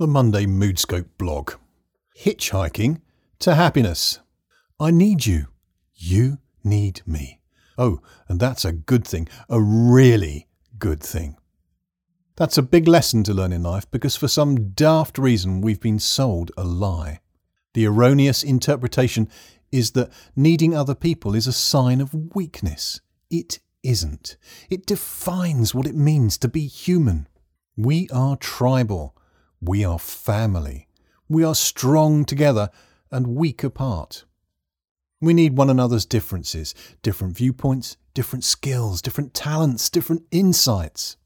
The Monday Moodscope blog. Hitchhiking to happiness. I need you. You need me. Oh, and that's a good thing, a really good thing. That's a big lesson to learn in life because for some daft reason we've been sold a lie. The erroneous interpretation is that needing other people is a sign of weakness. It isn't. It defines what it means to be human. We are tribal. We are family. We are strong together and weak apart. We need one another's differences, different viewpoints, different skills, different talents, different insights.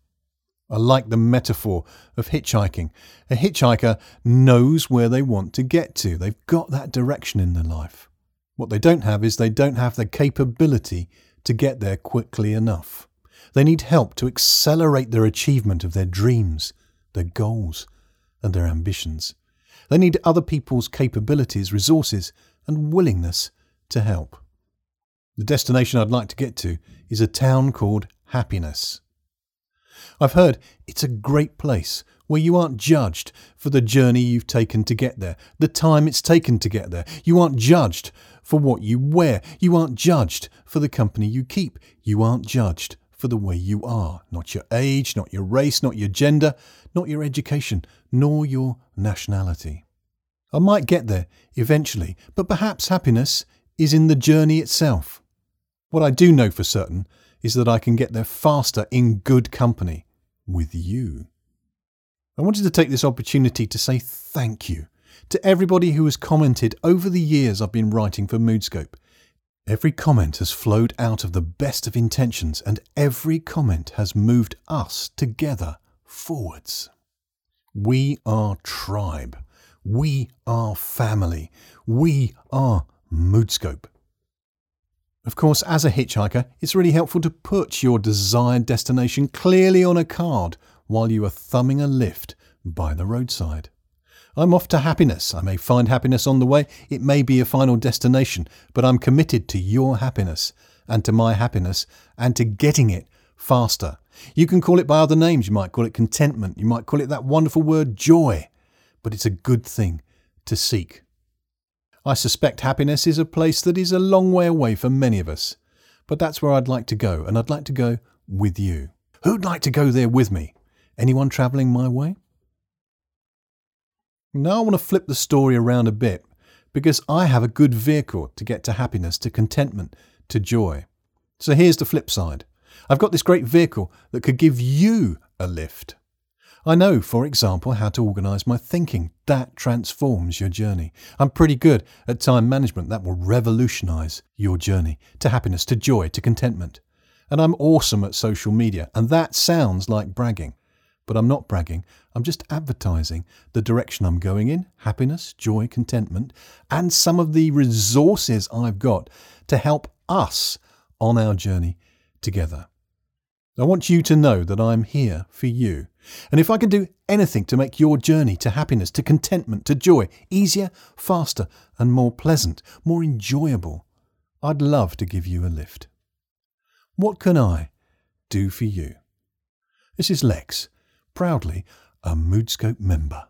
I like the metaphor of hitchhiking. A hitchhiker knows where they want to get to. They've got that direction in their life. What they don't have is they don't have the capability to get there quickly enough. They need help to accelerate their achievement of their dreams, their goals, and their ambitions. They need other people's capabilities, resources, and willingness to help. The destination I'd like to get to is a town called Happiness. I've heard it's a great place where you aren't judged for the journey you've taken to get there, the time it's taken to get there. You aren't judged for what you wear. You aren't judged for the company you keep. You aren't judged for the way you are, not your age, not your race, not your gender, not your education, nor your nationality. I might get there eventually, but perhaps happiness is in the journey itself. What I do know for certain is that I can get there faster in good company with you. I wanted to take this opportunity to say thank you to everybody who has commented over the years I've been writing for Moodscope. Every comment has flowed out of the best of intentions, and every comment has moved us together forwards. We are tribe. We are family. We are Moodscope. Of course, as a hitchhiker, it's really helpful to put your desired destination clearly on a card while you are thumbing a lift by the roadside. I'm off to happiness. I may find happiness on the way. It may be a final destination, but I'm committed to your happiness and to my happiness and to getting it faster. You can call it by other names. You might call it contentment. You might call it that wonderful word joy, but it's a good thing to seek. I suspect happiness is a place that is a long way away for many of us, but that's where I'd like to go, and I'd like to go with you. Who'd like to go there with me? Anyone travelling my way? Now I want to flip the story around a bit because I have a good vehicle to get to happiness, to contentment, to joy. So here's the flip side I've got this great vehicle that could give you a lift. I know, for example, how to organise my thinking. That transforms your journey. I'm pretty good at time management. That will revolutionise your journey to happiness, to joy, to contentment. And I'm awesome at social media. And that sounds like bragging. But I'm not bragging, I'm just advertising the direction I'm going in happiness, joy, contentment, and some of the resources I've got to help us on our journey together. I want you to know that I'm here for you. And if I can do anything to make your journey to happiness, to contentment, to joy easier, faster, and more pleasant, more enjoyable, I'd love to give you a lift. What can I do for you? This is Lex proudly a Moodscope member.